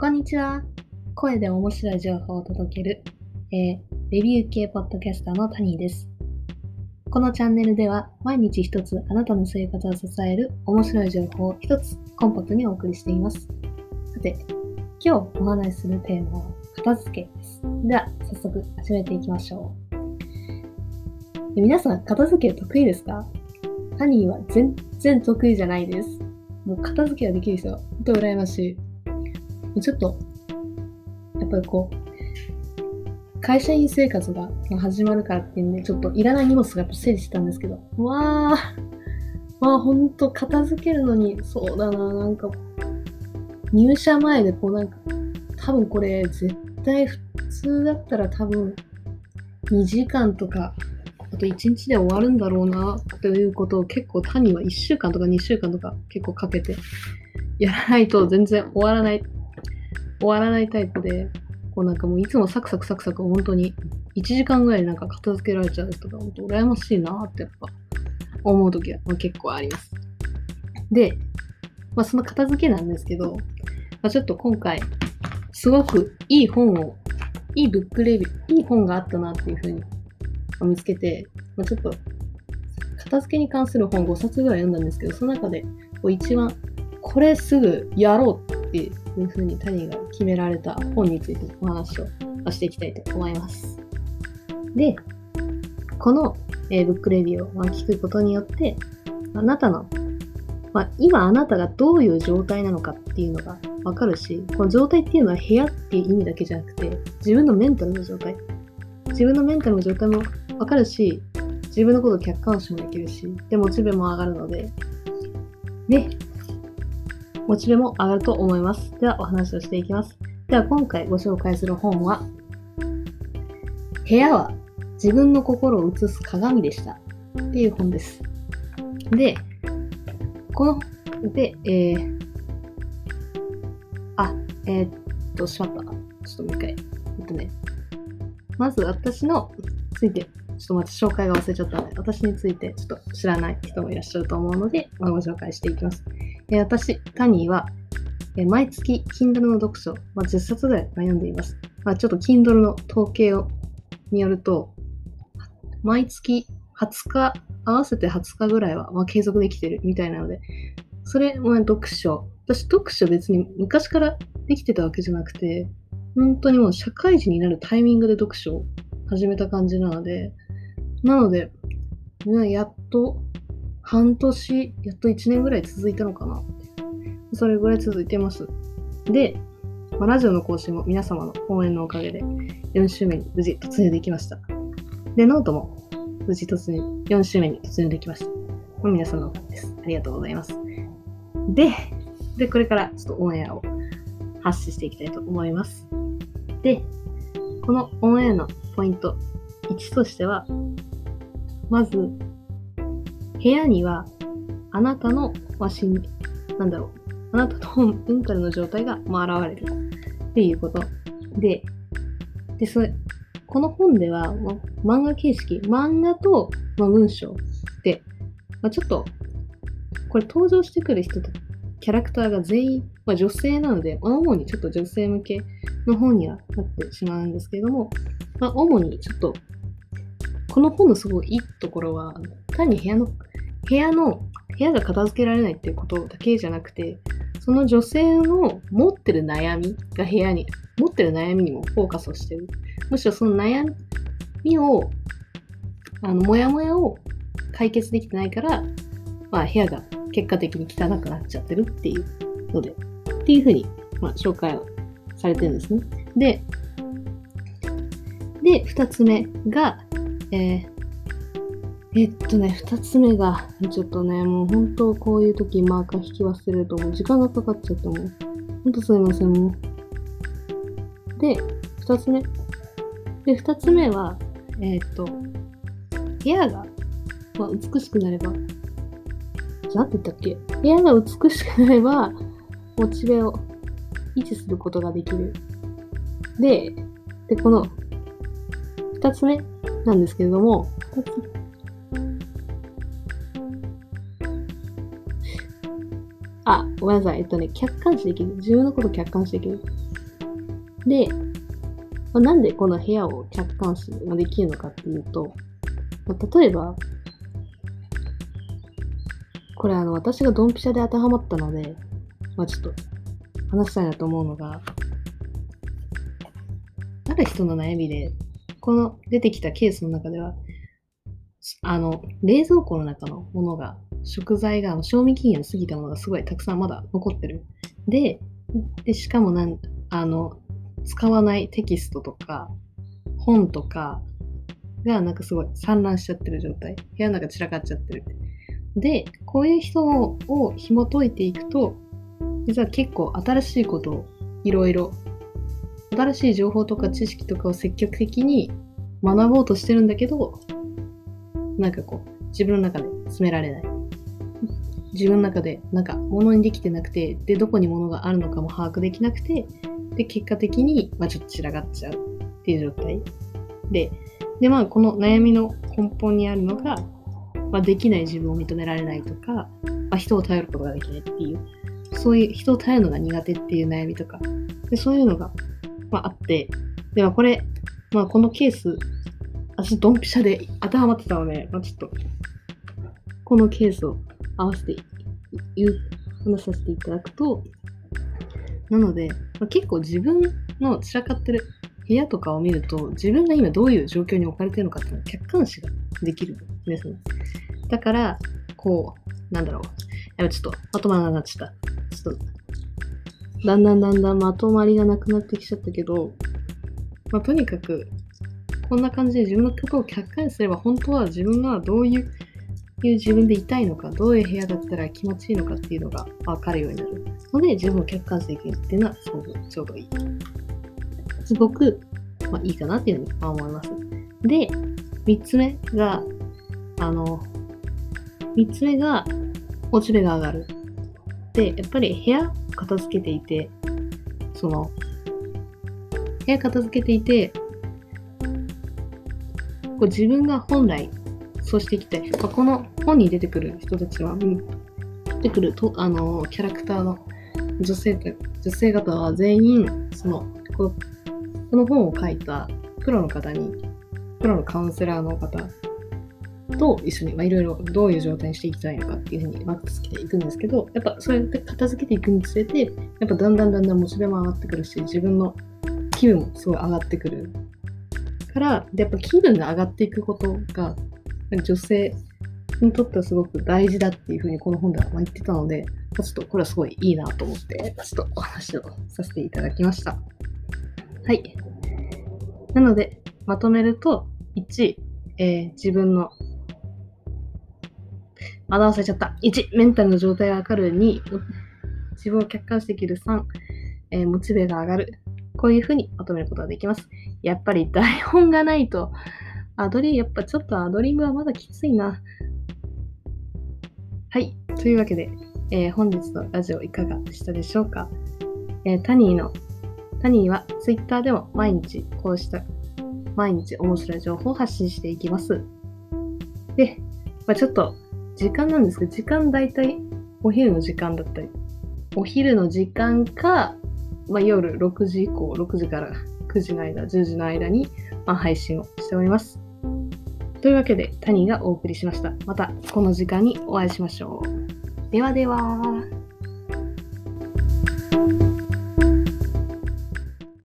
こんにちは。声で面白い情報を届ける、えー、レビュー系ポッドキャスターのタニーです。このチャンネルでは毎日一つあなたの生活を支える面白い情報を一つコンパクトにお送りしています。さて、今日お話しするテーマは片付けです。では、早速始めていきましょう。皆さん、片付け得意ですか？タニーは全然得意じゃないです。もう片付けができる人は本当羨ましい。ちょっと、やっぱりこう、会社員生活が始まるからっていうんで、ちょっといらない荷物がやっぱ整理してたんですけど、わー、わーほんと片付けるのに、そうだな、なんか、入社前でこうなんか、多分これ絶対普通だったら多分2時間とかあと1日で終わるんだろうなということを結構単には1週間とか2週間とか結構かけてやらないと全然終わらない、終わらないタイプで、こうなんかもういつもサクサクサクサク本当に1時間ぐらいなんか片付けられちゃう人が本当羨ましいなってやっぱ思う時は結構あります。で、まあその片付けなんですけど、まあ、ちょっと今回すごくいい本を、いいブックレビュー、いい本があったなっていうふうに見つけて、まあ、ちょっと片付けに関する本5冊ぐらい読んだんですけど、その中でこう一番これすぐやろうっていうふうに谷が決められた本についてお話をしていきたいと思います。で、この、えー、ブックレビューを、ま、聞くことによって、あなたの、まあ、今あなたがどういう状態なのかっていうのがわかるし、この状態っていうのは部屋っていう意味だけじゃなくて、自分のメンタルの状態。自分のメンタルの状態もわかるし、自分のことを客観視もできるし、で、モチベも上がるので、で、モチベも上がると思います。では、お話をしていきます。では、今回ご紹介する本は、部屋は自分の心を映す鏡でしたっていう本です。で、この、で、えー、あ、えー、っと、しまった。ちょっともう一回。えっとね、まず私のついてちょっと待って、紹介が忘れちゃったので、私についてちょっと知らない人もいらっしゃると思うので、まあ、ご紹介していきます。え、私、タニーは、え、毎月 Kindle の読書、まあ、10冊ぐらい読んでいます。まあ、ちょっと Kindle の統計をによると、毎月20日、合わせて20日ぐらいは、まあ、継続できてるみたいなので、それ、まあ、読書。私、読書別に昔からできてたわけじゃなくて、本当にもう社会人になるタイミングで読書を始めた感じなので、なので、やっと半年、やっと1年ぐらい続いたのかな。それぐらい続いてます。で、まあ、ラジオの更新も皆様の応援のおかげで4週目に無事突入できました。で、ノートも無事突入、4週目に突入できました。まあ、皆さんのおかげです。ありがとうございます。で、で、これからちょっとオンエアを発信していきたいと思います。で、このオンエアのポイント1としては、まず、部屋にはあなたの、まあ、心なんだろう、あなたのメンタルの状態が、ま、現れる。っていうこと。で、で、それ、この本では、ま、漫画形式、漫画と、ま、文章。で、ま、ちょっと、これ登場してくる人とキャラクターが全員、ま、女性なので、主にちょっと女性向けの本にはなってしまうんですけれども、ま、主にちょっとこの本のすごいいいところは、単に部屋の、部屋の、部屋が片付けられないっていうことだけじゃなくて、その女性の持ってる悩みが部屋に、持ってる悩みにもフォーカスをしてる。むしろその悩みを、あの、もやもやを解決できてないから、まあ、部屋が結果的に汚くなっちゃってるっていうので、っていうふうに、まあ、紹介をされてるんですね。で、で、二つ目が、えー、えっとね、二つ目が、ちょっとね、もう本当こういう時マーカー引き忘れるともう時間がかかっちゃってもう、ほんとすいません、もう。で、二つ目。で、二つ目は、え、っと、部屋が、まあ、美しくなれば、なんて言ったっけ？部屋が美しくなれば、モチベを維持することができる。で、で、この、二つ目なんですけれども、あ、ごめんなさい。えっとね、客観視できる。自分のこと客観視できる。で、まあ、なんでこの部屋を客観視できるのかっていうと、まあ、例えば、これあの私がドンピシャで当てはまったので、まあちょっと話したいなと思うのが、ある人の悩みで、この出てきたケースの中では、あの、冷蔵庫の中のものが、食材が賞味期限を過ぎたものがすごいたくさんまだ残ってる。で、でしかもなん、あの、使わないテキストとか、本とかがなんかすごい散乱しちゃってる状態。部屋の中散らかっちゃってる。で、こういう人を紐解いていくと、実は結構新しいことをいろいろ、新しい情報とか知識とかを積極的に学ぼうとしてるんだけど、なんかこう、自分の中で詰められない。自分の中でなんか物にできてなくて、で、どこに物があるのかも把握できなくて、で、結果的に、まあ、ちょっと散らがっちゃうっていう状態。で、で、まあ、この悩みの根本にあるのが、まあ、できない自分を認められないとか、まあ、人を頼ることができないっていう、そういう人を頼るのが苦手っていう悩みとか、でそういうのが、まあ、あって、ではこれ、まあ、このケース、私、ドンピシャで当てはまってたので、まあ、ちょっと、このケースを合わせて言う、話させていただくと、なので、まあ、結構自分の散らかってる部屋とかを見ると、自分が今どういう状況に置かれてるのかっていうのを客観視ができるんですね。だから、こう、なんだろう。やばちょっとまとまらなくなっちゃった。ちょっと、だんだんだんだんまとまりがなくなってきちゃったけど、まあ、とにかく、こんな感じで自分のことを客観視すれば、本当は自分がどういう、いう自分でいたいのか、どういう部屋だったら気持ちいいのかっていうのが分かるようになるので、自分を客観視できるっていうのはすごくちょうどいい。すごく、まあ、いいかなっていうふうに思います。で、3つ目が、あの、3つ目が、モチベが上がる。で、やっぱり部屋片付けていて、その、部屋片付けていて、こう自分が本来そうしていきたい。まあ、この本に出てくる人たちは、うん、出てくるとあのキャラクターの女性女性方は全員、そのここの本を書いたプロの方に、プロのカウンセラーの方と一緒に、いろいろどういう状態にしていきたいのかっていうふうにマックスしていくんですけど、やっぱそうやって片付けていくにつれて、やっぱだんだんだんだんモチベも上がってくるし、自分の気分もすごい上がってくる。から、やっぱ気分が上がっていくことが、女性にとってはすごく大事だっていうふうにこの本では言ってたので、ちょっとこれはすごいいいなと思って、ちょっとお話をさせていただきました。はい。なので、まとめると、1、えー、自分の、まだ忘れちゃった。1、メンタルの状態がわかる。2、自分を客観視できる。3、えー、モチベが上がる。こういうふうにまとめることができます。やっぱり台本がないと、アドリやっぱちょっとアドリブはまだきついな。はい。というわけで、えー、本日のラジオいかがでしたでしょうか、えー、タニーのタニーは Twitter でも毎日こうした毎日面白い情報を発信していきます。で、まあ、ちょっと時間なんですけど、時間大体お昼の時間だったり、お昼の時間か、まあ、夜6時以降、6時から9時の間、10時の間に、まあ、配信をしております。というわけで、谷がお送りしました。またこの時間にお会いしましょう。ではでは。